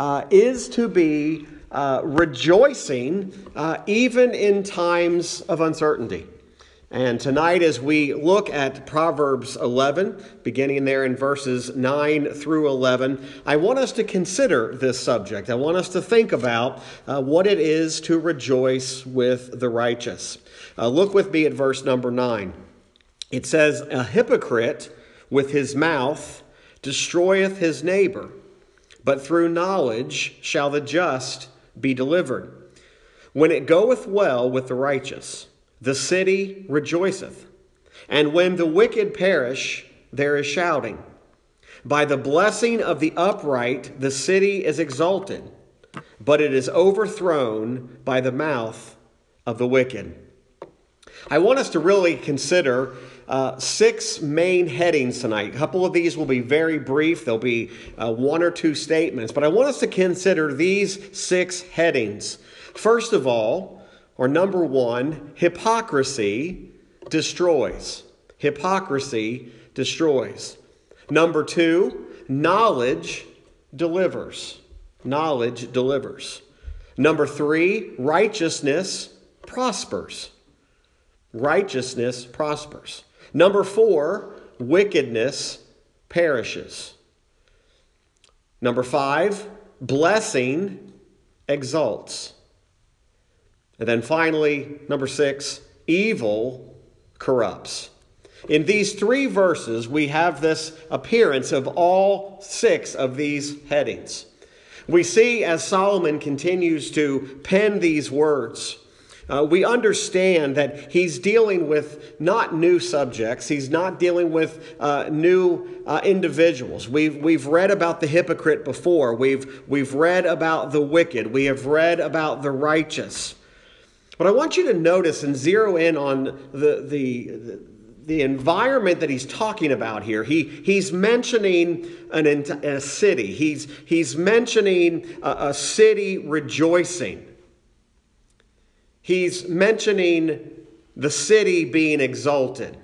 uh, is to be uh, rejoicing uh, even in times of uncertainty. And tonight, as we look at Proverbs 11, beginning there in verses 9 through 11, I want us to consider this subject. I want us to think about uh, what it is to rejoice with the righteous. Uh, look with me at verse number 9. It says, A hypocrite with his mouth destroyeth his neighbor, but through knowledge shall the just be delivered. When it goeth well with the righteous, the city rejoiceth. And when the wicked perish, there is shouting. By the blessing of the upright, the city is exalted, but it is overthrown by the mouth of the wicked. I want us to really consider uh, six main headings tonight. A couple of these will be very brief, there'll be uh, one or two statements, but I want us to consider these six headings. First of all, or number one, hypocrisy destroys. Hypocrisy destroys. Number two, knowledge delivers. Knowledge delivers. Number three, righteousness prospers. Righteousness prospers. Number four, wickedness perishes. Number five, blessing exalts. And then finally, number six, evil corrupts. In these three verses, we have this appearance of all six of these headings. We see as Solomon continues to pen these words, uh, we understand that he's dealing with not new subjects. He's not dealing with uh, new uh, individuals. We've, we've read about the hypocrite before. We've, we've read about the wicked. We have read about the righteous. But I want you to notice and zero in on the, the, the environment that he's talking about here. He, he's mentioning an, a city, he's, he's mentioning a, a city rejoicing. He's mentioning the city being exalted.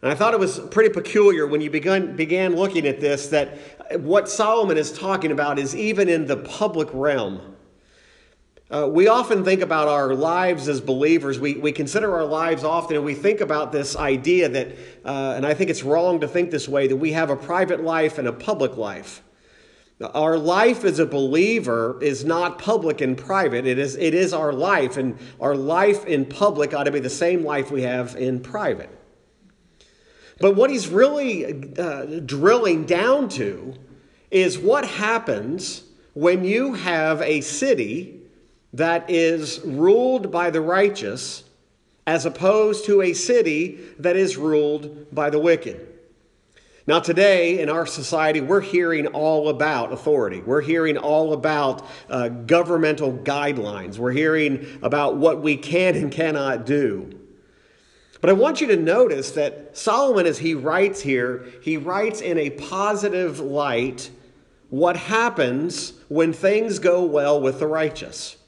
And I thought it was pretty peculiar when you began, began looking at this that what Solomon is talking about is even in the public realm. Uh, we often think about our lives as believers. We, we consider our lives often, and we think about this idea that, uh, and I think it's wrong to think this way, that we have a private life and a public life. Our life as a believer is not public and private. It is, it is our life, and our life in public ought to be the same life we have in private. But what he's really uh, drilling down to is what happens when you have a city that is ruled by the righteous as opposed to a city that is ruled by the wicked. Now, today in our society, we're hearing all about authority. We're hearing all about uh, governmental guidelines. We're hearing about what we can and cannot do. But I want you to notice that Solomon, as he writes here, he writes in a positive light what happens when things go well with the righteous.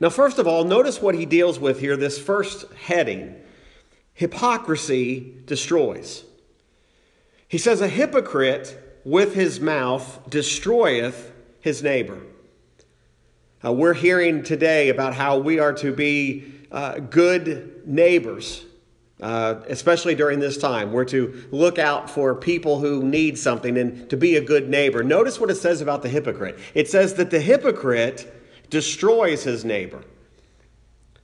Now, first of all, notice what he deals with here, this first heading hypocrisy destroys. He says, A hypocrite with his mouth destroyeth his neighbor. Uh, we're hearing today about how we are to be uh, good neighbors, uh, especially during this time. We're to look out for people who need something and to be a good neighbor. Notice what it says about the hypocrite it says that the hypocrite destroys his neighbor.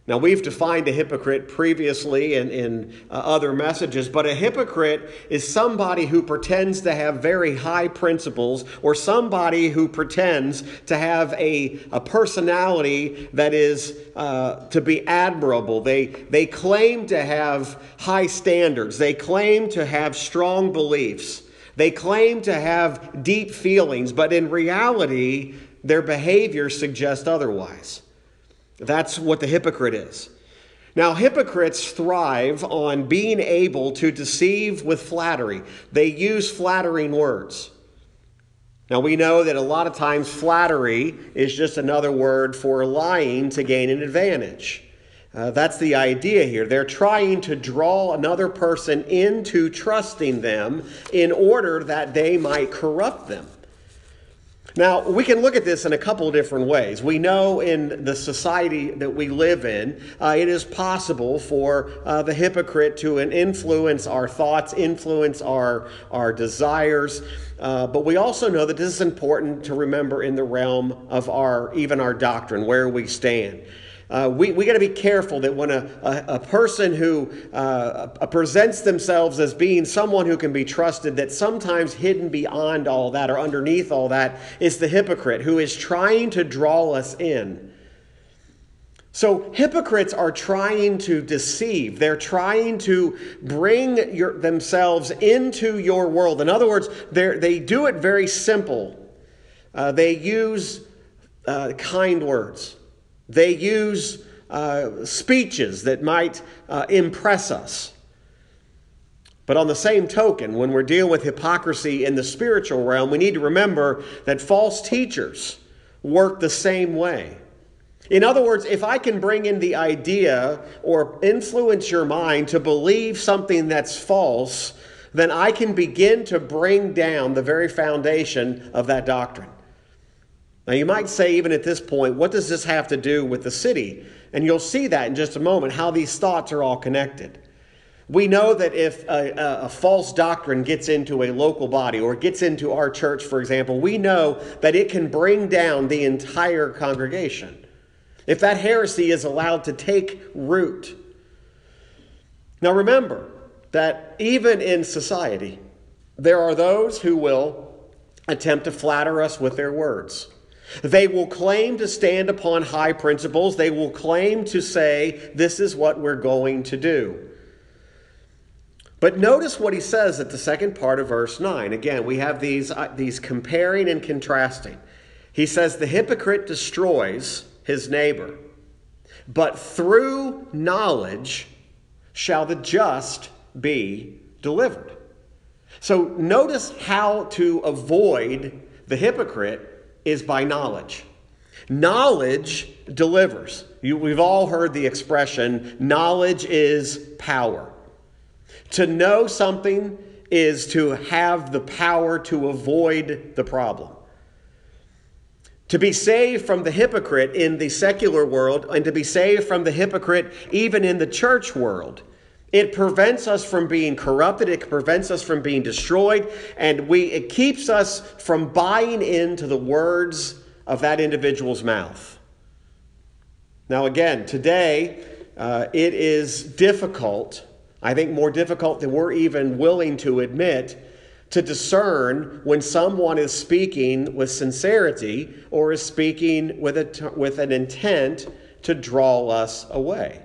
Now, we've defined a hypocrite previously in, in uh, other messages, but a hypocrite is somebody who pretends to have very high principles or somebody who pretends to have a, a personality that is uh, to be admirable. They, they claim to have high standards, they claim to have strong beliefs, they claim to have deep feelings, but in reality, their behavior suggests otherwise. That's what the hypocrite is. Now, hypocrites thrive on being able to deceive with flattery. They use flattering words. Now, we know that a lot of times flattery is just another word for lying to gain an advantage. Uh, that's the idea here. They're trying to draw another person into trusting them in order that they might corrupt them. Now, we can look at this in a couple of different ways. We know in the society that we live in, uh, it is possible for uh, the hypocrite to influence our thoughts, influence our, our desires. Uh, but we also know that this is important to remember in the realm of our, even our doctrine, where we stand. Uh, we we got to be careful that when a, a, a person who uh, presents themselves as being someone who can be trusted, that sometimes hidden beyond all that or underneath all that is the hypocrite who is trying to draw us in. So, hypocrites are trying to deceive. They're trying to bring your, themselves into your world. In other words, they do it very simple. Uh, they use uh, kind words. They use uh, speeches that might uh, impress us. But on the same token, when we're dealing with hypocrisy in the spiritual realm, we need to remember that false teachers work the same way. In other words, if I can bring in the idea or influence your mind to believe something that's false, then I can begin to bring down the very foundation of that doctrine. Now, you might say, even at this point, what does this have to do with the city? And you'll see that in just a moment, how these thoughts are all connected. We know that if a, a, false doctrine gets into a local body or gets into our church, for example, we know that it can bring down the entire congregation. If that heresy is allowed to take root. Now remember that even in society, there are those who will attempt to flatter us with their words. They will claim to stand upon high principles. They will claim to say, this is what we're going to do. But notice what he says at the second part of verse 9. Again, we have these, uh, these comparing and contrasting. He says, The hypocrite destroys his neighbor, but through knowledge shall the just be delivered. So notice how to avoid the hypocrite is by knowledge. Knowledge delivers. You, we've all heard the expression knowledge is power. To know something is to have the power to avoid the problem. To be saved from the hypocrite in the secular world and to be saved from the hypocrite even in the church world it prevents us from being corrupted. It prevents us from being destroyed. And we, it keeps us from buying into the words of that individual's mouth. Now, again, today, uh, it is difficult, I think more difficult than we're even willing to admit, to discern when someone is speaking with sincerity or is speaking with, a, with an intent to draw us away.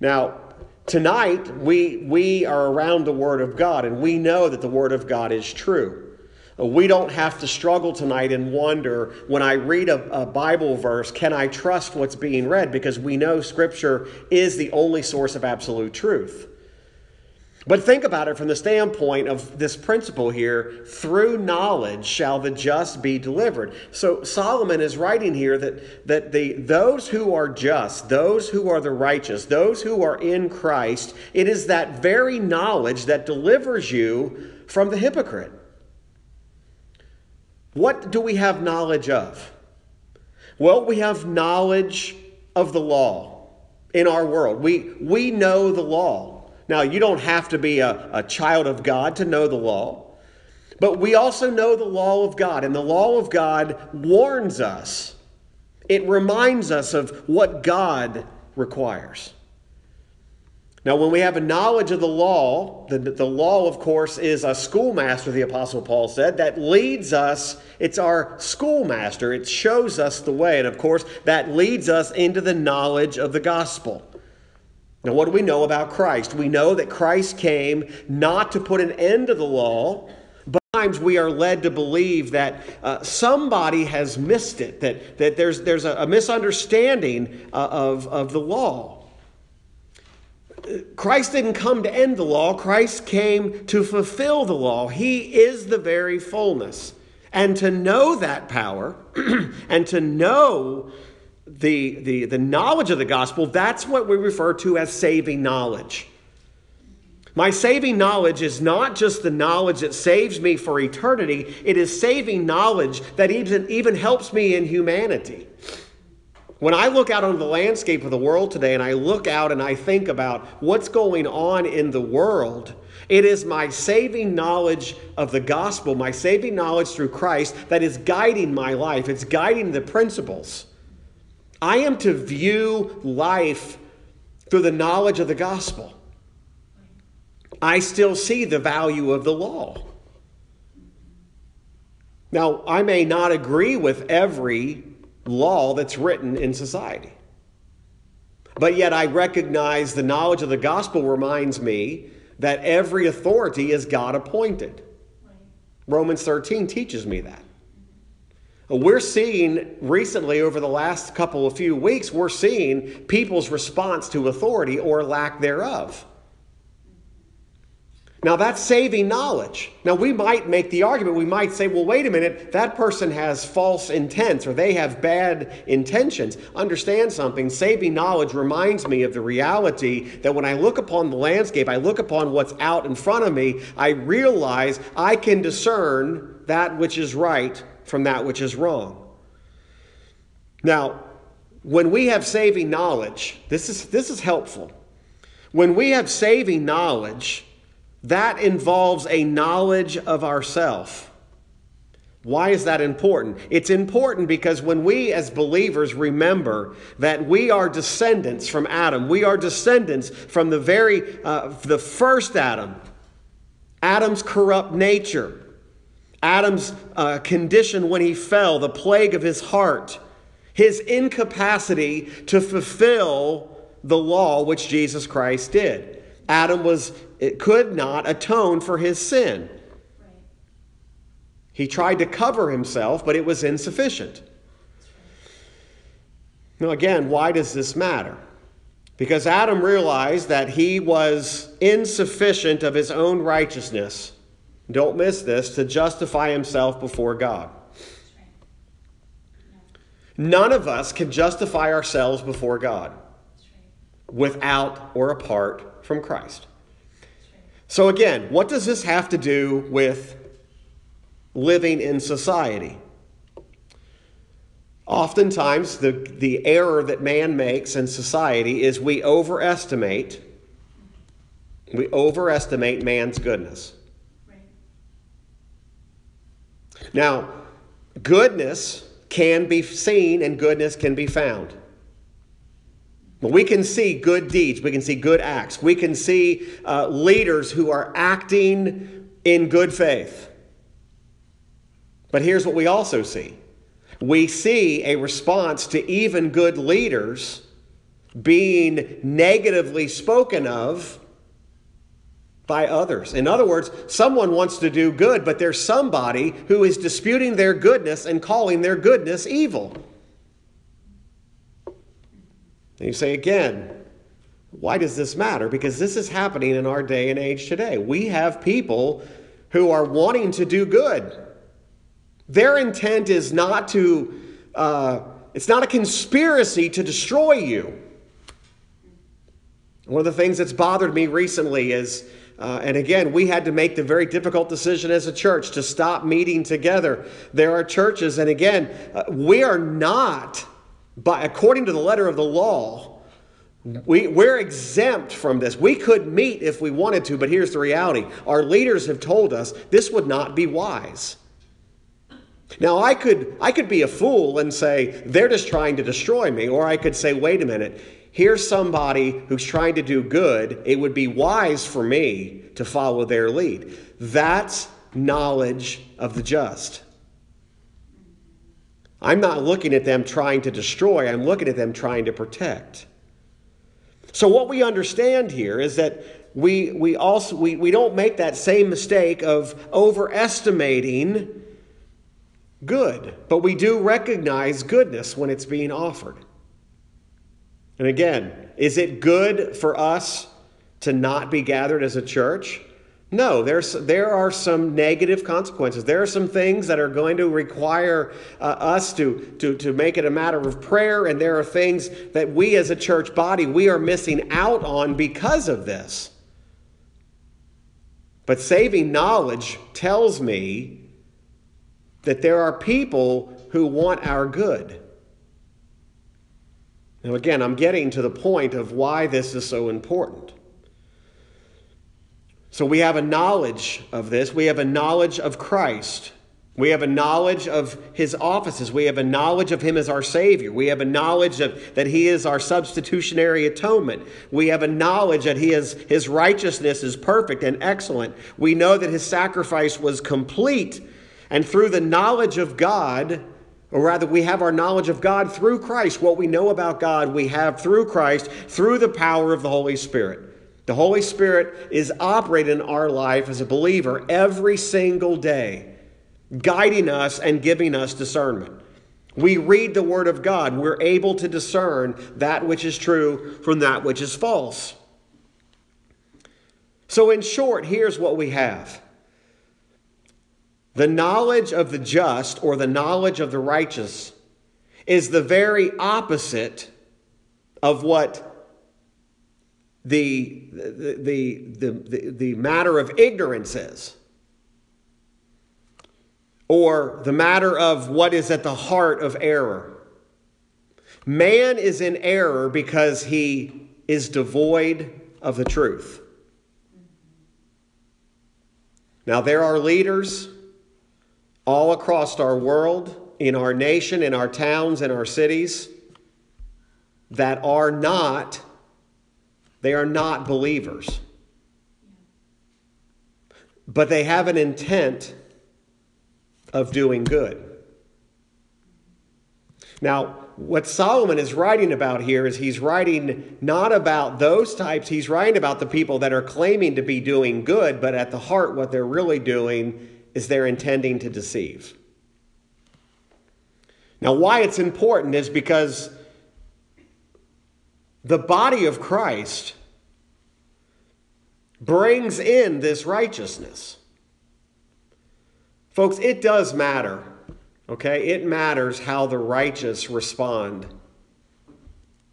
Now, Tonight, we, we are around the Word of God, and we know that the Word of God is true. We don't have to struggle tonight and wonder when I read a, a, Bible verse, can I trust what's being read? Because we know Scripture is the only source of absolute truth. But think about it from the standpoint of this principle here through knowledge shall the just be delivered. So Solomon is writing here that, that the, those who are just, those who are the righteous, those who are in Christ, it is that very knowledge that delivers you from the hypocrite. What do we have knowledge of? Well, we have knowledge of the law in our world. We, we know the law. Now, you don't have to be a, a child of God to know the law, but we also know the law of God, and the law of God warns us. It reminds us of what God requires. Now, when we have a knowledge of the law, the, the law, of course, is a schoolmaster, the Apostle Paul said, that leads us. It's our schoolmaster. It shows us the way. And of course, that leads us into the knowledge of the gospel. Now, what do we know about Christ? We know that Christ came not to put an end to the law, but sometimes we are led to believe that uh, somebody has missed it, that, that there's, there's a, a misunderstanding uh, of, of the law. Christ didn't come to end the law, Christ came to fulfill the law. He is the very fullness. And to know that power and to know the, the, the knowledge of the gospel, that's what we refer to as saving knowledge. My saving knowledge is not just the knowledge that saves me for eternity, it is saving knowledge that even, even helps me in humanity. When I look out on the landscape of the world today and I look out and I think about what's going on in the world, it is my saving knowledge of the gospel, my saving knowledge through Christ, that is guiding my life. It's guiding the principles. I am to view life through the knowledge of the gospel. I still see the value of the law. Now, I may not agree with every law that's written in society. But yet, I recognize the knowledge of the gospel reminds me that every authority is God appointed. Romans 13 teaches me that. We're seeing recently, over the last couple of few weeks, we're seeing people's response to authority or lack thereof. Now, that's saving knowledge. Now, we might make the argument, we might say, well, wait a minute, that person has false intents or they have bad intentions. Understand something. Saving knowledge reminds me of the reality that when I look upon the landscape, I look upon what's out in front of me, I realize I can discern that which is right from that which is wrong. Now, when we have saving knowledge, this is, this is helpful. When we have saving knowledge, that involves a knowledge of ourself. Why is that important? It's important because when we as believers remember that we are descendants from Adam, we are descendants from the very uh, the first Adam, Adam's corrupt nature, Adam's uh, condition when he fell, the plague of his heart, his incapacity to fulfill the law which Jesus Christ did. Adam was it could not atone for his sin. He tried to cover himself, but it was insufficient. Now, again, why does this matter? Because Adam realized that he was insufficient of his own righteousness. Don't miss this to justify himself before God. None of us can justify ourselves before God without or apart from Christ. So, again, what does this have to do with living in society? Oftentimes, the, the error that man makes in society is we overestimate we overestimate man's goodness. Now, goodness can be seen and goodness can be found. We can see good deeds. We can see good acts. We can see uh, leaders who are acting in good faith. But here's what we also see we see a response to even good leaders being negatively spoken of by others. In other words, someone wants to do good, but there's somebody who is disputing their goodness and calling their goodness evil. And you say again, why does this matter? Because this is happening in our day and age today. We have people who are wanting to do good. Their intent is not to, uh, it's not a conspiracy to destroy you. One of the things that's bothered me recently is, uh, and again, we had to make the very difficult decision as a church to stop meeting together. There are churches, and again, uh, we are not but according to the letter of the law, we, we're exempt from this. We could meet if we wanted to, but here's the reality. Our leaders have told us this would not be wise. Now I could I could be a fool and say they're just trying to destroy me, or I could say, wait a minute, here's somebody who's trying to do good. It would be wise for me to follow their lead. That's knowledge of the just. I'm not looking at them trying to destroy, I'm looking at them trying to protect. So, what we understand here is that we, we, also, we, we don't make that same mistake of overestimating good, but we do recognize goodness when it's being offered. And again, is it good for us to not be gathered as a church? No, there's, there are some negative consequences. There are some things that are going to require uh, us to, to, to make it a matter of prayer, and there are things that we as a church body, we are missing out on because of this. But saving knowledge tells me that there are people who want our good. Now, again, I'm getting to the point of why this is so important. So, we have a knowledge of this, we have a knowledge of Christ. We have a knowledge of his offices. We have a knowledge of him as our Savior. We have a knowledge of, that he is our substitutionary atonement. We have a knowledge that he is, his righteousness is perfect and excellent. We know that his sacrifice was complete. And through the knowledge of God, or rather, we have our knowledge of God through Christ. What we know about God, we have through Christ, through the power of the Holy Spirit. The Holy Spirit is operating in our life as a believer every single day, guiding us and giving us discernment. We read the Word of God, we're able to discern that which is true from that which is false. So, in short, here's what we have the knowledge of the just or the knowledge of the righteous is the very opposite of what the, the, the, the, matter of ignorance is, or the matter of what is at the heart of error. Man is in error because he is devoid of the truth. Now, there are leaders all across our world, in our nation, in our towns, in our cities, that are not, they are not believers. But they have an intent of doing good. Now, what Solomon is writing about here is he's writing not about those types, he's writing about the people that are claiming to be doing good, but at the heart, what they're really doing is they're intending to deceive. Now, why it's important is because the body of Christ brings in this righteousness. Folks, it does matter, okay? It matters how the righteous respond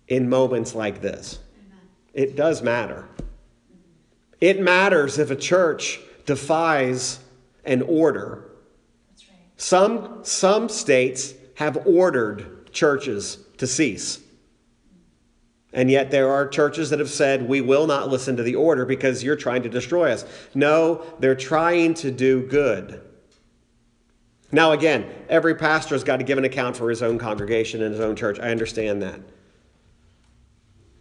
in moments like this. It does matter. It matters if a church defies an order. Some, some states have ordered churches to cease. And yet there are churches that have said, we will not listen to the order because you're trying to destroy us. No, they're trying to do good. Now, again, every pastor has got to give an account for his own congregation and his own church. I understand that.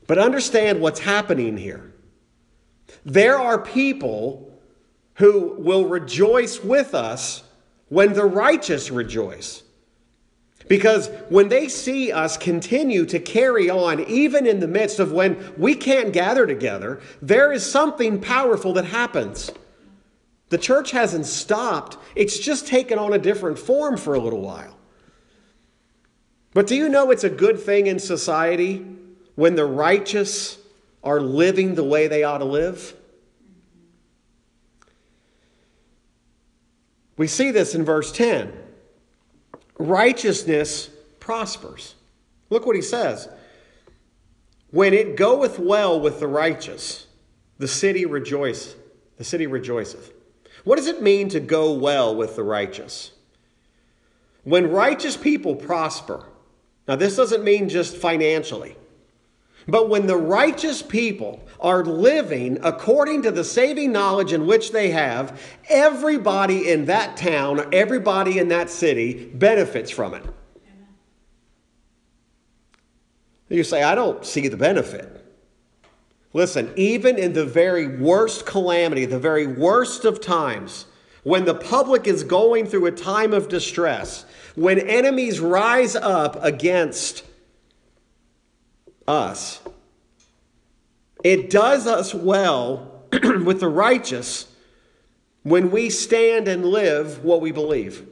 But understand what's happening here. There are people who will rejoice with us when the righteous rejoice. Because when they see us continue to carry on, even in the midst of when we can't gather together, there is something powerful that happens. The church hasn't stopped, it's just taken on a different form for a little while. But do you know it's a good thing in society when the righteous are living the way they ought to live? We see this in verse 10. Righteousness prospers. Look what he says. When it goeth well with the righteous, the city rejoice. The city rejoiceth. What does it mean to go well with the righteous? When righteous people prosper, now this doesn't mean just financially. But when the righteous people are living according to the saving knowledge in which they have, everybody in that town, everybody in that city benefits from it. You say, I don't see the benefit. Listen, even in the very worst calamity, the very worst of times, when the public is going through a time of distress, when enemies rise up against us. It does us well with the righteous when we stand and live what we believe.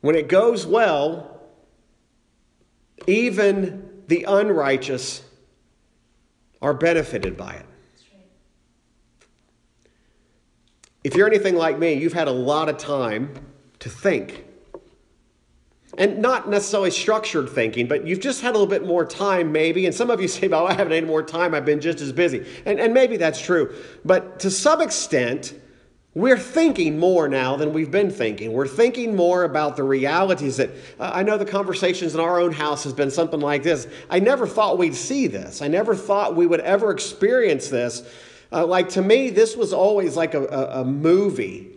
When it goes well, even the unrighteous are benefited by it. If you're anything like me, you've had a lot of time to think and not necessarily structured thinking, but you've just had a little bit more time, maybe. And some of you say, "Well, I haven't had any more time. I've been just as busy," and, and maybe that's true. But to some extent, we're thinking more now than we've been thinking. We're thinking more about the realities that uh, I know the conversations in our own house has been something like this. I never thought we'd see this. I never thought we would ever experience this. Uh, like to me, this was always like a, a, a movie.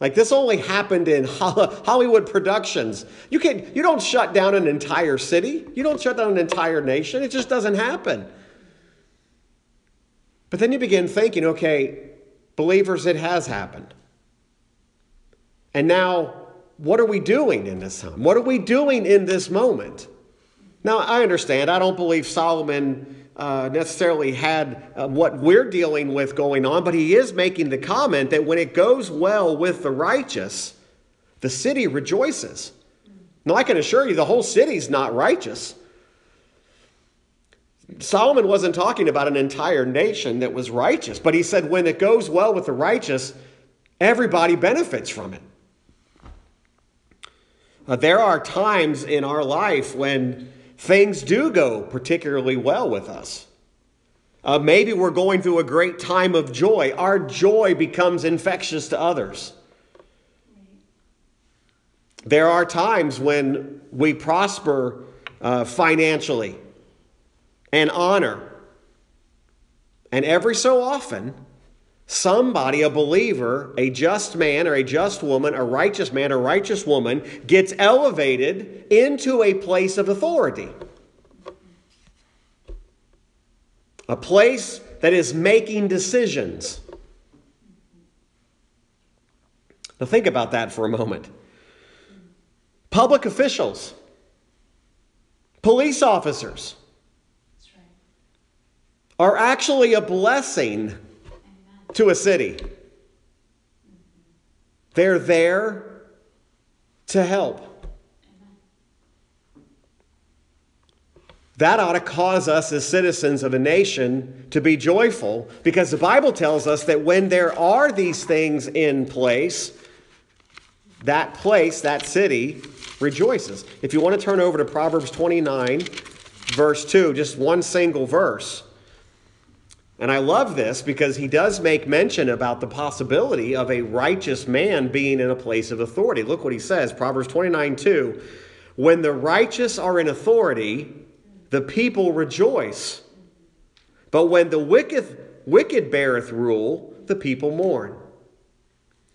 Like this only happened in Hollywood productions. You can you don't shut down an entire city. You don't shut down an entire nation. It just doesn't happen. But then you begin thinking, okay, Believers, it has happened. And now, what are we doing in this time? What are we doing in this moment? Now, I understand. I don't believe Solomon uh, necessarily had uh, what we're dealing with going on, but he is making the comment that when it goes well with the righteous, the city rejoices. Now, I can assure you, the whole city's not righteous. Solomon wasn't talking about an entire nation that was righteous, but he said when it goes well with the righteous, everybody benefits from it. Uh, there are times in our life when things do go particularly well with us. Uh, maybe we're going through a great time of joy. Our joy becomes infectious to others. There are times when we prosper uh, financially and honor. And every so often, somebody, a believer, a just man or a just woman, a righteous man or righteous woman, gets elevated into a place of authority. A place that is making decisions. Now, think about that for a moment. Public officials, police officers, are actually a blessing to a city. They're there to help. That ought to cause us as citizens of a nation to be joyful because the Bible tells us that when there are these things in place, that place, that city, rejoices. If you want to turn over to Proverbs 29, verse 2, just one single verse. And I love this because he does make mention about the possibility of a righteous man being in a place of authority. Look what he says Proverbs 29 2. When the righteous are in authority, the people rejoice. But when the wicked, wicked beareth rule, the people mourn.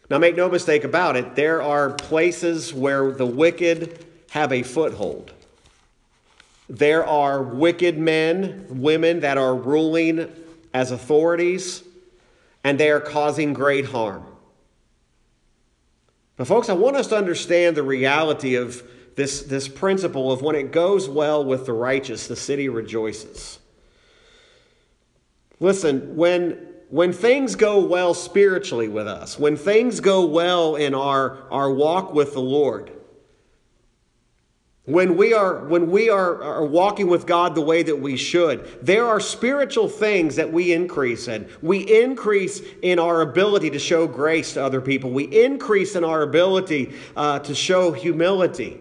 Now, make no mistake about it, there are places where the wicked have a foothold. There are wicked men, women that are ruling as authorities, and they are causing great harm. But, folks, I want us to understand the reality of this, this principle of when it goes well with the righteous, the city rejoices. Listen, when, when things go well spiritually with us, when things go well in our, our walk with the Lord, when we are when we are, are walking with god the way that we should there are spiritual things that we increase in. We increase in our ability to show grace to other people. We increase in our ability uh, to show humility.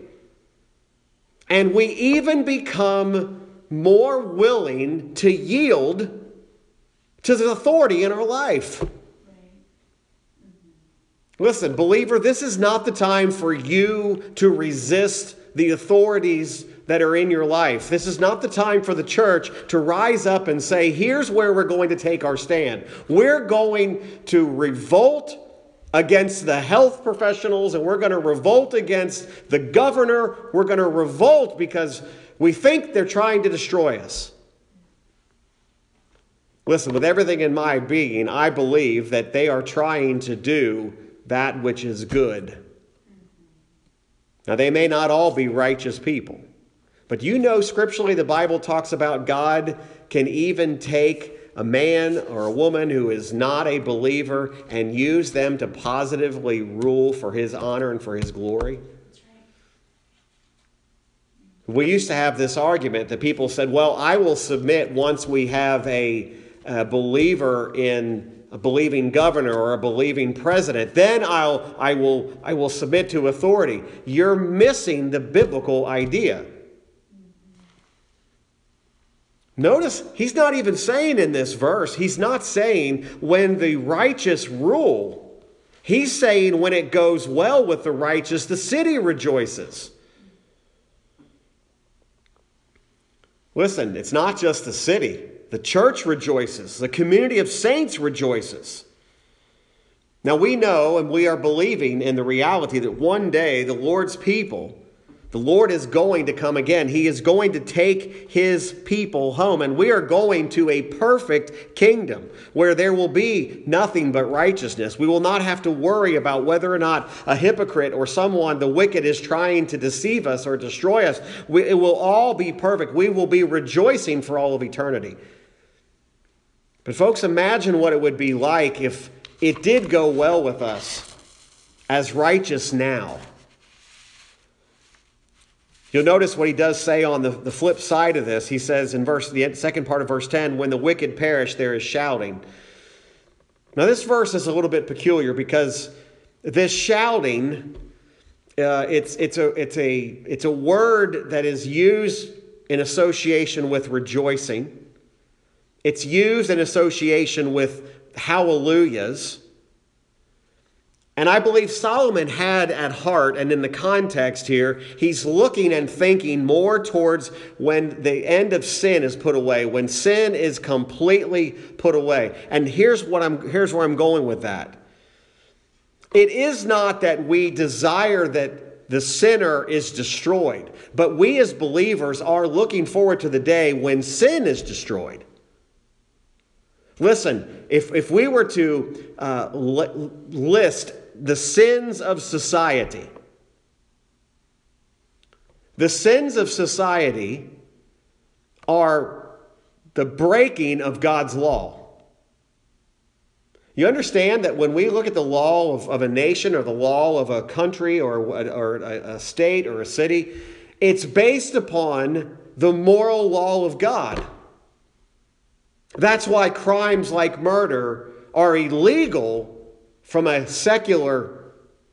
And we even become more willing to yield to the authority in our life. Listen believer this is not the time for you to resist the authorities that are in your life. This is not the time for the church to rise up and say, here's where we're going to take our stand. We're going to revolt against the health professionals and we're going to revolt against the governor. We're going to revolt because we think they're trying to destroy us. Listen, with everything in my being, I believe that they are trying to do that which is good now, they may not all be righteous people, but you know scripturally the Bible talks about God can even take a man or a woman who is not a believer and use them to positively rule for his honor and for his glory. We used to have this argument that people said, well, I will submit once we have a, a believer in a believing governor or a believing president. Then I'll, I, will, I will submit to authority. You're missing the biblical idea. Notice he's not even saying in this verse, he's not saying when the righteous rule. He's saying when it goes well with the righteous, the city rejoices. Listen, it's not just the city. The church rejoices, the community of saints rejoices. Now we know and we are believing in the reality that one day the Lord's people the Lord is going to come again. He is going to take his people home, and we are going to a perfect kingdom where there will be nothing but righteousness. We will not have to worry about whether or not a hypocrite or someone, the wicked, is trying to deceive us or destroy us. We, it will all be perfect. We will be rejoicing for all of eternity. But, folks, imagine what it would be like if it did go well with us as righteous now. You'll notice what he does say on the, the flip side of this. He says in verse the second part of verse 10, when the wicked perish, there is shouting. Now, this verse is a little bit peculiar because this shouting, uh, it's, it's, a, it's, a, it's a word that is used in association with rejoicing. It's used in association with hallelujahs. And I believe Solomon had at heart, and in the context here, he's looking and thinking more towards when the end of sin is put away, when sin is completely put away. And here's what I'm here's where I'm going with that. It is not that we desire that the sinner is destroyed, but we as believers are looking forward to the day when sin is destroyed. Listen, if, if we were to uh, list the sins of society. The sins of society are the breaking of God's law. You understand that when we look at the law of, of a nation or the law of a country or, or a, a state or a city, it's based upon the moral law of God. That's why crimes like murder are illegal from a secular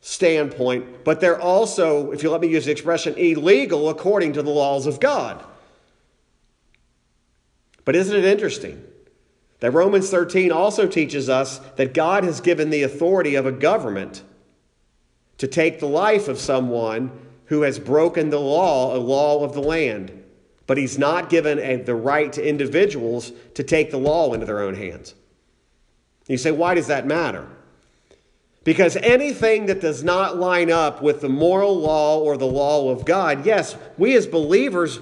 standpoint, but they're also, if you let me use the expression, illegal according to the laws of God. But isn't it interesting that Romans 13 also teaches us that God has given the authority of a government to take the life of someone who has broken the law, a law of the land. But he's not given a, the right to individuals to take the law into their own hands. You say, why does that matter? Because anything that does not line up with the moral law or the law of God, yes, we as believers,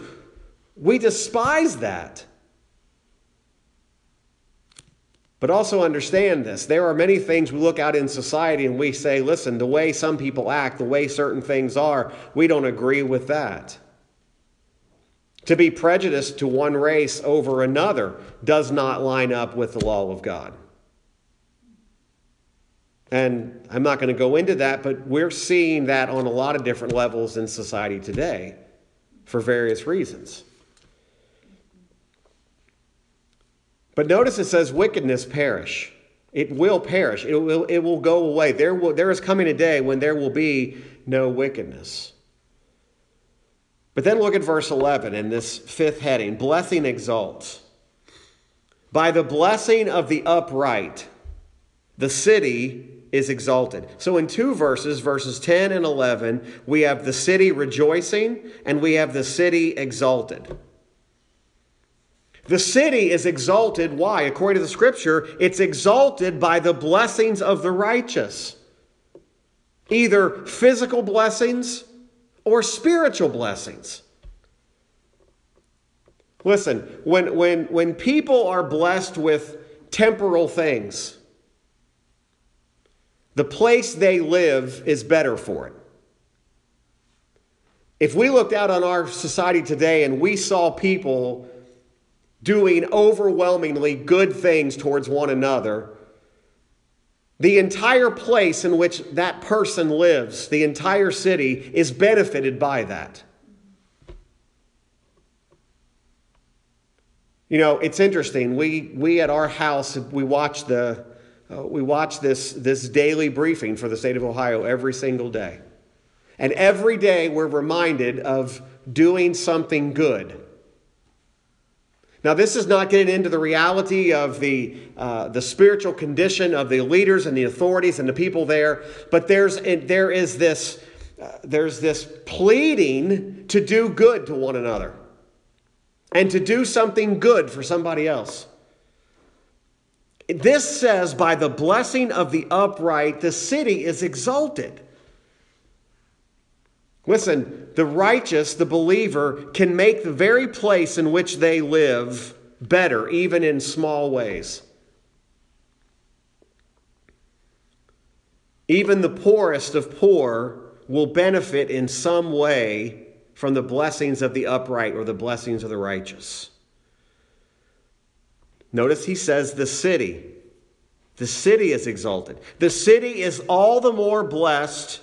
we despise that. But also understand this. There are many things we look out in society and we say, listen, the way some people act, the way certain things are, we don't agree with that. To be prejudiced to one race over another does not line up with the law of God. And I'm not going to go into that, but we're seeing that on a lot of different levels in society today for various reasons. But notice it says wickedness perish. It will perish. It will, it will go away. There, will, there is coming a day when there will be no wickedness. But then look at verse 11 in this fifth heading Blessing exalts. By the blessing of the upright, the city is exalted. So in two verses, verses 10 and 11, we have the city rejoicing and we have the city exalted. The city is exalted. Why? According to the scripture, it's exalted by the blessings of the righteous. Either physical blessings or spiritual blessings. Listen, when, when, when people are blessed with temporal things, the place they live is better for it. If we looked out on our society today and we saw people doing overwhelmingly good things towards one another, the entire place in which that person lives, the entire city, is benefited by that. You know, it's interesting. We, we at our house, we watch the uh, we watch this, this daily briefing for the state of Ohio every single day. And every day we're reminded of doing something good. Now, this is not getting into the reality of the, uh, the spiritual condition of the leaders and the authorities and the people there, but there's, there is this, uh, there's this pleading to do good to one another and to do something good for somebody else. This says, by the blessing of the upright, the city is exalted. Listen, the righteous, the believer, can make the very place in which they live better, even in small ways. Even the poorest of poor will benefit in some way from the blessings of the upright or the blessings of the righteous. Notice he says the city. The city is exalted. The city is all the more blessed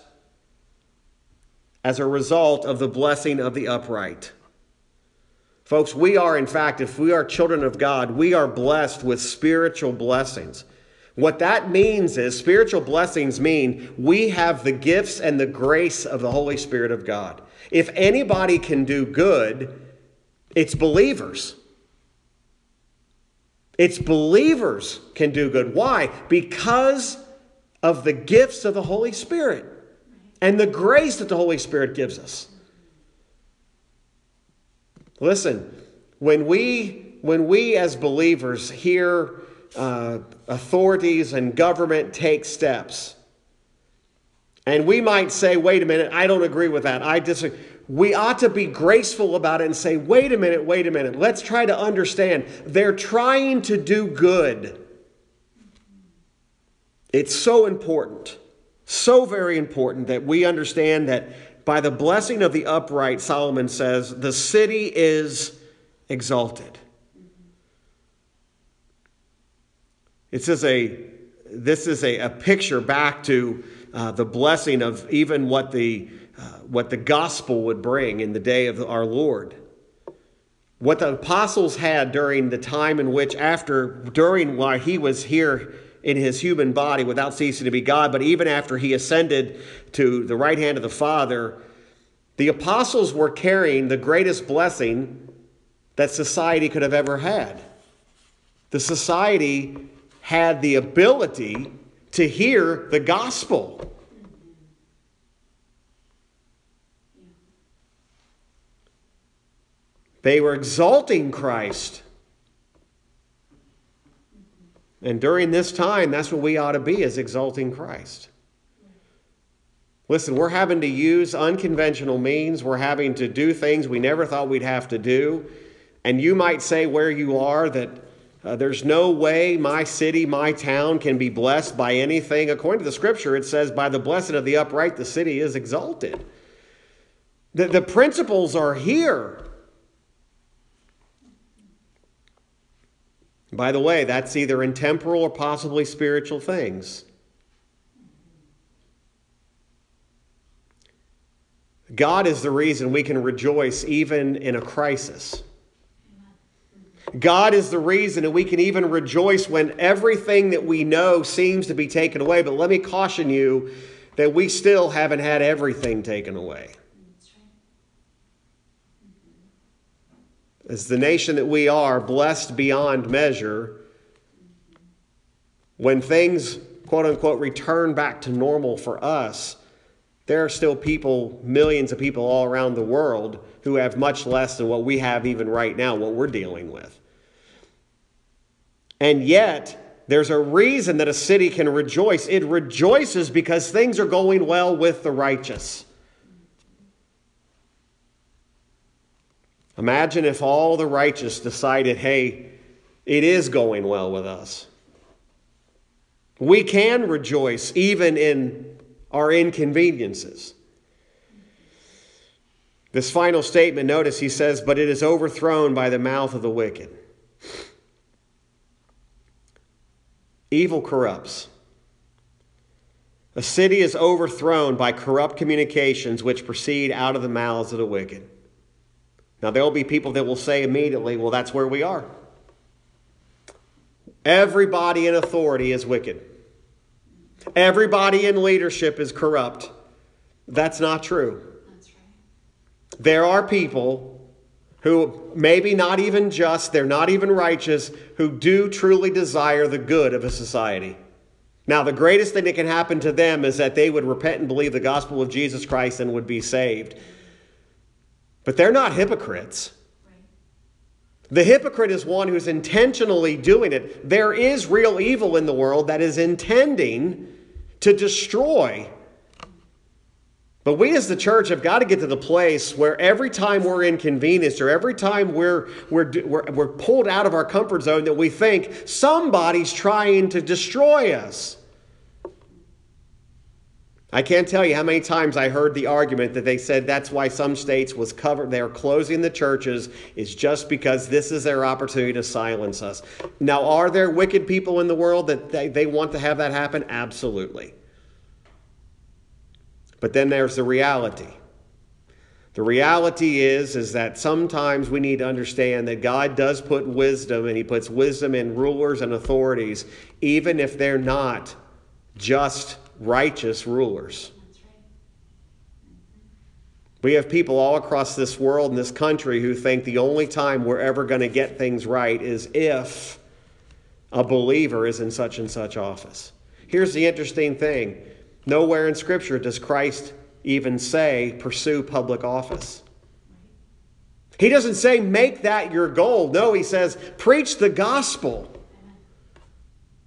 as a result of the blessing of the upright. Folks, we are, in fact, if we are children of God, we are blessed with spiritual blessings. What that means is spiritual blessings mean we have the gifts and the grace of the Holy Spirit of God. If anybody can do good, it's believers. It's believers can do good. Why? Because of the gifts of the Holy Spirit and the grace that the Holy Spirit gives us. Listen, when we, when we as believers hear uh, authorities and government take steps, and we might say, wait a minute, I don't agree with that. I disagree. We ought to be graceful about it and say, wait a minute, wait a minute. Let's try to understand. They're trying to do good. It's so important. So very important that we understand that by the blessing of the upright, Solomon says, the city is exalted. This is a, this is a, a picture back to uh, the blessing of even what the, uh, what the gospel would bring in the day of our Lord. What the apostles had during the time in which, after, during while he was here in his human body without ceasing to be God, but even after he ascended to the right hand of the Father, the apostles were carrying the greatest blessing that society could have ever had. The society had the ability to hear the gospel. They were exalting Christ. And during this time, that's what we ought to be is exalting Christ. Listen, we're having to use unconventional means. We're having to do things we never thought we'd have to do. And you might say where you are that uh, there's no way my city, my town can be blessed by anything. According to the scripture, it says, by the blessed of the upright, the city is exalted. The, the principles are here. By the way, that's either in temporal or possibly spiritual things. God is the reason we can rejoice even in a crisis. God is the reason that we can even rejoice when everything that we know seems to be taken away. But let me caution you that we still haven't had everything taken away. As the nation that we are, blessed beyond measure, when things, quote unquote, return back to normal for us, there are still people, millions of people all around the world, who have much less than what we have even right now, what we're dealing with. And yet, there's a reason that a city can rejoice. It rejoices because things are going well with the righteous. Imagine if all the righteous decided, hey, it is going well with us. We can rejoice even in our inconveniences. This final statement, notice he says, but it is overthrown by the mouth of the wicked. Evil corrupts. A city is overthrown by corrupt communications which proceed out of the mouths of the wicked. Now, there will be people that will say immediately, well, that's where we are. Everybody in authority is wicked. Everybody in leadership is corrupt. That's not true. That's right. There are people who maybe not even just, they're not even righteous, who do truly desire the good of a society. Now, the greatest thing that can happen to them is that they would repent and believe the gospel of Jesus Christ and would be saved. But they're not hypocrites. The hypocrite is one who's intentionally doing it. There is real evil in the world that is intending to destroy. But we as the church have got to get to the place where every time we're inconvenienced or every time we're, we're, we're, we're pulled out of our comfort zone that we think somebody's trying to destroy us. I can't tell you how many times I heard the argument that they said that's why some states was covered they're closing the churches is just because this is their opportunity to silence us. Now are there wicked people in the world that they, they want to have that happen? Absolutely. But then there's the reality. The reality is is that sometimes we need to understand that God does put wisdom and he puts wisdom in rulers and authorities even if they're not just righteous rulers. We have people all across this world and this country who think the only time we're ever going to get things right is if a believer is in such and such office. Here's the interesting thing nowhere in Scripture does Christ even say pursue public office. He doesn't say make that your goal. No, he says preach the gospel.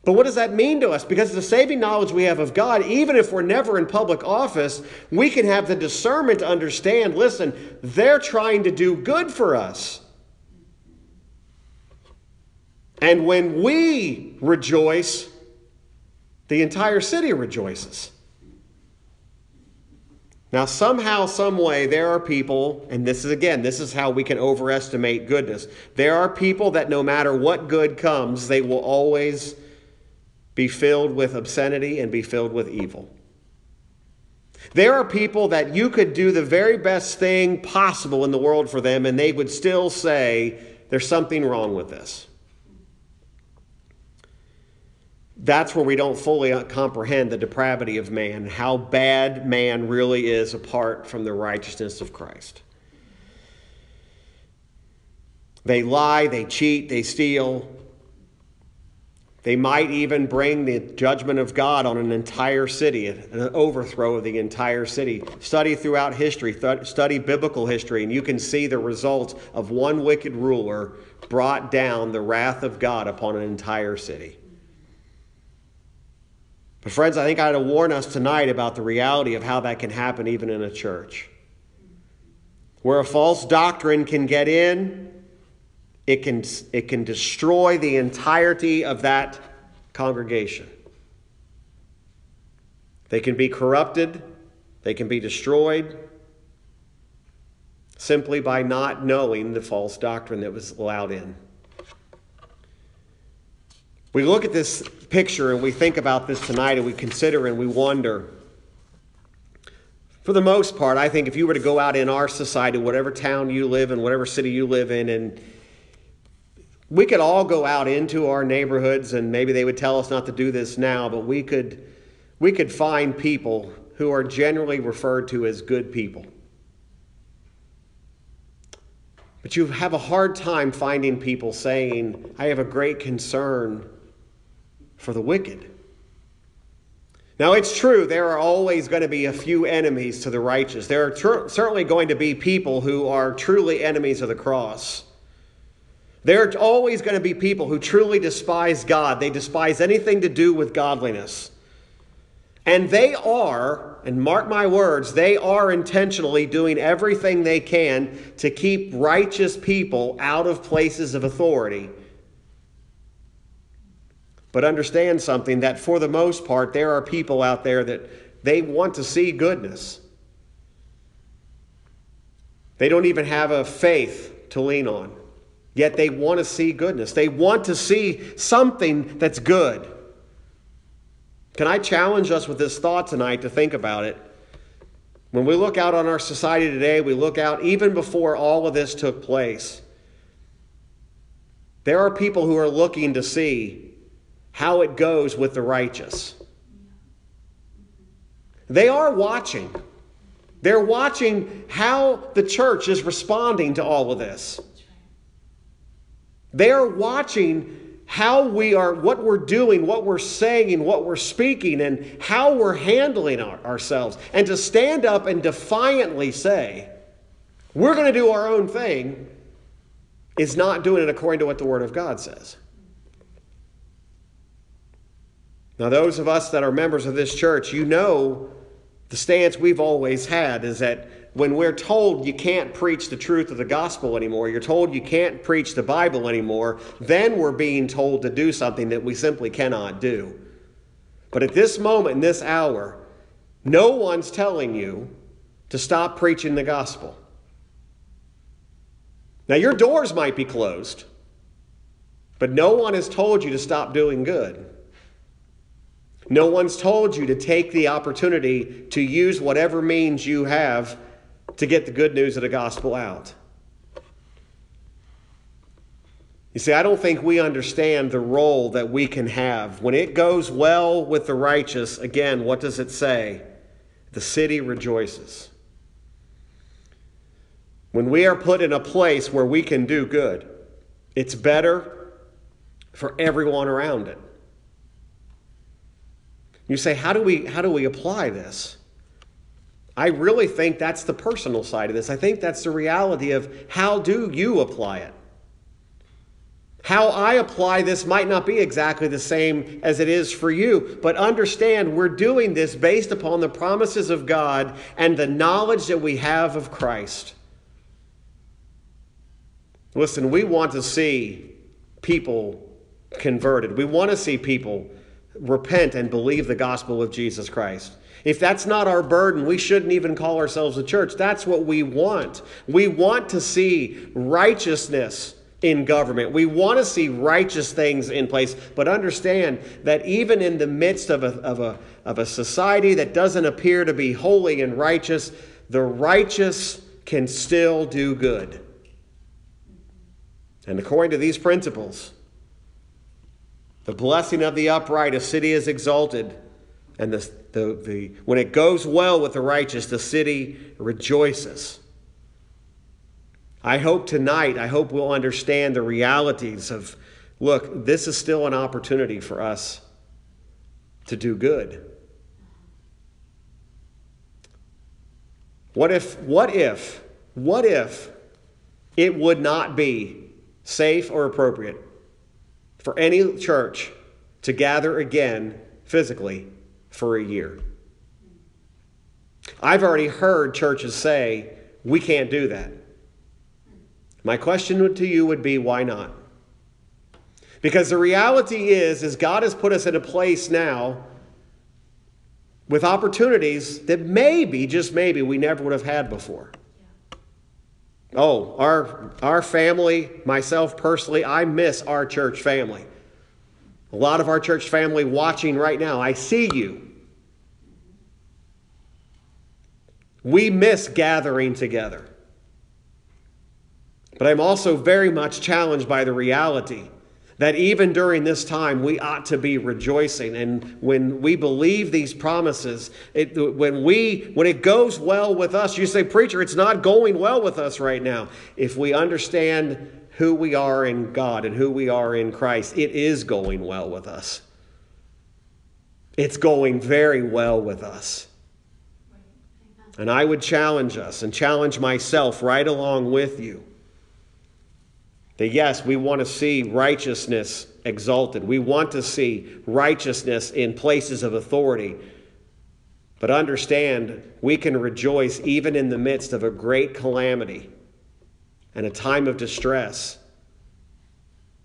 But what does that mean to us? Because the saving knowledge we have of God, even if we're never in public office, we can have the discernment to understand listen, they're trying to do good for us. And when we rejoice, the entire city rejoices. Now, somehow, some way, there are people, and this is again, this is how we can overestimate goodness. There are people that no matter what good comes, they will always be filled with obscenity and be filled with evil. There are people that you could do the very best thing possible in the world for them, and they would still say, There's something wrong with this. That's where we don't fully comprehend the depravity of man, how bad man really is apart from the righteousness of Christ. They lie, they cheat, they steal. They might even bring the judgment of God on an entire city, an overthrow of the entire city. Study throughout history, th- study biblical history, and you can see the result of one wicked ruler brought down the wrath of God upon an entire city. But, friends, I think I ought to warn us tonight about the reality of how that can happen even in a church. Where a false doctrine can get in, it can, it can destroy the entirety of that congregation. They can be corrupted, they can be destroyed simply by not knowing the false doctrine that was allowed in. We look at this picture and we think about this tonight and we consider and we wonder. For the most part, I think if you were to go out in our society, whatever town you live in, whatever city you live in, and we could all go out into our neighborhoods and maybe they would tell us not to do this now, but we could we could find people who are generally referred to as good people. But you have a hard time finding people saying, I have a great concern for the wicked. Now, it's true, there are always going to be a few enemies to the righteous. There are tr- certainly going to be people who are truly enemies of the cross. There are always going to be people who truly despise God. They despise anything to do with godliness. And they are, and mark my words, they are intentionally doing everything they can to keep righteous people out of places of authority but understand something that for the most part, there are people out there that they want to see goodness. They don't even have a faith to lean on, yet they want to see goodness. They want to see something that's good. Can I challenge us with this thought tonight to think about it? When we look out on our society today, we look out even before all of this took place. There are people who are looking to see how it goes with the righteous. They are watching. They're watching how the church is responding to all of this. They are watching how we are, what we're doing, what we're saying, and what we're speaking, and how we're handling our, ourselves. And to stand up and defiantly say, we're going to do our own thing, is not doing it according to what the Word of God says. Now, those of us that are members of this church, you know the stance we've always had is that when we're told you can't preach the truth of the gospel anymore, you're told you can't preach the Bible anymore, then we're being told to do something that we simply cannot do. But at this moment, in this hour, no one's telling you to stop preaching the gospel. Now, your doors might be closed, but no one has told you to stop doing good. No one's told you to take the opportunity to use whatever means you have to get the good news of the gospel out. You see, I don't think we understand the role that we can have. When it goes well with the righteous, again, what does it say? The city rejoices. When we are put in a place where we can do good, it's better for everyone around it. You say, how do we, how do we apply this? I really think that's the personal side of this. I think that's the reality of how do you apply it? How I apply this might not be exactly the same as it is for you, but understand we're doing this based upon the promises of God and the knowledge that we have of Christ. Listen, we want to see people converted. We want to see people repent and believe the gospel of Jesus Christ. If that's not our burden, we shouldn't even call ourselves a church. That's what we want. We want to see righteousness in government. We want to see righteous things in place, but understand that even in the midst of a, of a, of a society that doesn't appear to be holy and righteous, the righteous can still do good. And according to these principles, the blessing of the upright, a city is exalted. And the, the, the, when it goes well with the righteous, the city rejoices. I hope tonight, I hope we'll understand the realities of look, this is still an opportunity for us to do good. What if, what if, what if it would not be safe or appropriate for any church to gather again physically for a year. I've already heard churches say, we can't do that. My question to you would be, why not? Because the reality is, is God has put us in a place now with opportunities that maybe, just maybe, we never would have had before. Oh, our, our family, myself personally, I miss our church family. A lot of our church family watching right now, I see you. We miss gathering together. But I'm also very much challenged by the reality that even during this time we ought to be rejoicing. And when we believe these promises it, when we when it goes well with us you say preacher it's not going well with us right now. If we understand who we are in God and who we are in Christ it is going well with us. It's going very well with us and I would challenge us and challenge myself right along with you that yes, we want to see righteousness exalted. We want to see righteousness in places of authority. But understand, we can rejoice even in the midst of a great calamity and a time of distress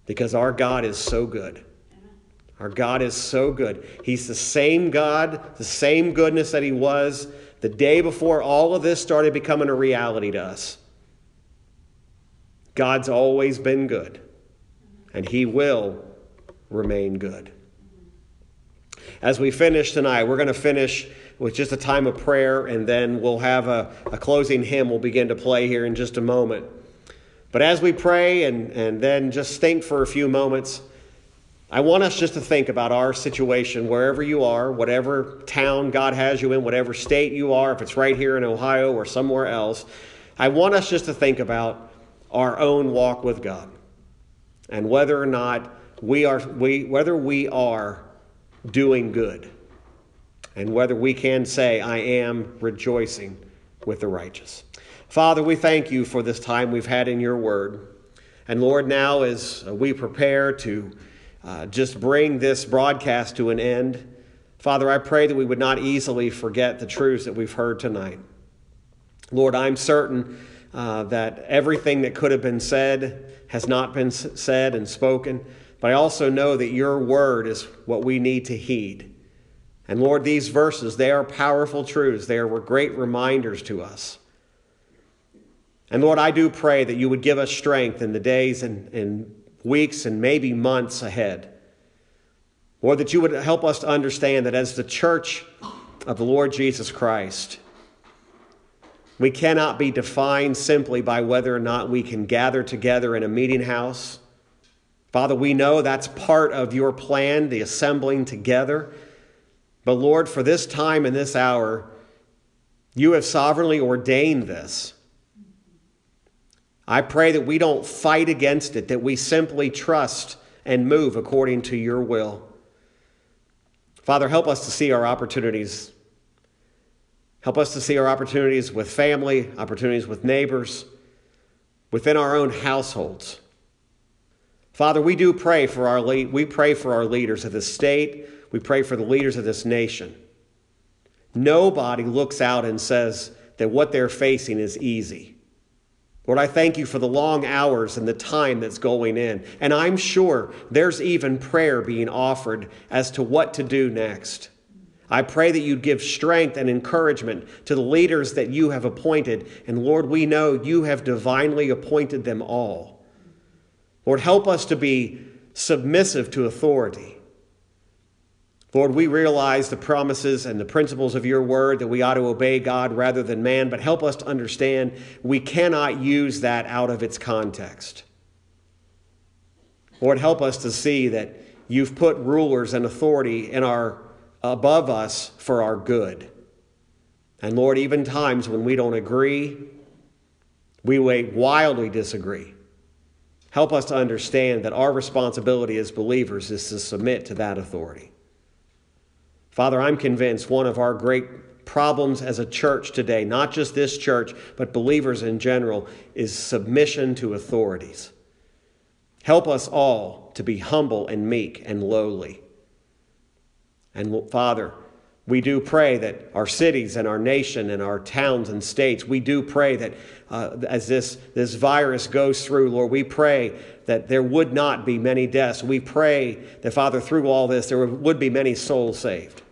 because our God is so good. Our God is so good. He's the same God, the same goodness that He was the day before all of this started becoming a reality to us. God's always been good, and He will remain good. As we finish tonight, we're going to finish with just a time of prayer, and then we'll have a, a closing hymn we'll begin to play here in just a moment. But as we pray and, and then just think for a few moments, I want us just to think about our situation wherever you are, whatever town God has you in, whatever state you are, if it's right here in Ohio or somewhere else. I want us just to think about our own walk with God and whether or not we are we whether we are doing good and whether we can say I am rejoicing with the righteous. Father, we thank you for this time we've had in your word. And Lord, now as we prepare to uh, just bring this broadcast to an end, Father, I pray that we would not easily forget the truths that we've heard tonight. Lord, I'm certain uh, that everything that could have been said has not been said and spoken, but I also know that your word is what we need to heed. And Lord, these verses, they are powerful truths. They are great reminders to us. And Lord, I do pray that you would give us strength in the days and, and weeks and maybe months ahead. Lord, that you would help us to understand that as the church of the Lord Jesus Christ, we cannot be defined simply by whether or not we can gather together in a meeting house. Father, we know that's part of your plan, the assembling together. But Lord, for this time and this hour, you have sovereignly ordained this. I pray that we don't fight against it, that we simply trust and move according to your will. Father, help us to see our opportunities. Help us to see our opportunities with family, opportunities with neighbors, within our own households. Father, we do pray for our we pray for our leaders of this state. We pray for the leaders of this nation. Nobody looks out and says that what they're facing is easy. Lord, I thank you for the long hours and the time that's going in. And I'm sure there's even prayer being offered as to what to do next. I pray that you'd give strength and encouragement to the leaders that you have appointed. And Lord, we know you have divinely appointed them all. Lord, help us to be submissive to authority. Lord, we realize the promises and the principles of your word that we ought to obey God rather than man, but help us to understand we cannot use that out of its context. Lord, help us to see that you've put rulers and authority in our above us for our good. And Lord, even times when we don't agree, we may wildly disagree. Help us to understand that our responsibility as believers is to submit to that authority. Father, I'm convinced one of our great problems as a church today, not just this church, but believers in general, is submission to authorities. Help us all to be humble and meek and lowly. And Father, we do pray that our cities and our nation and our towns and states, we do pray that uh, as this, this virus goes through, Lord, we pray that there would not be many deaths. We pray that, Father, through all this, there would be many souls saved.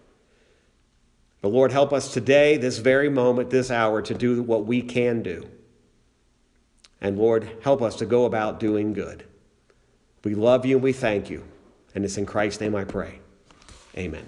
But Lord, help us today, this very moment, this hour, to do what we can do. And Lord, help us to go about doing good. We love you and we thank you. And it's in Christ's name I pray. Amen.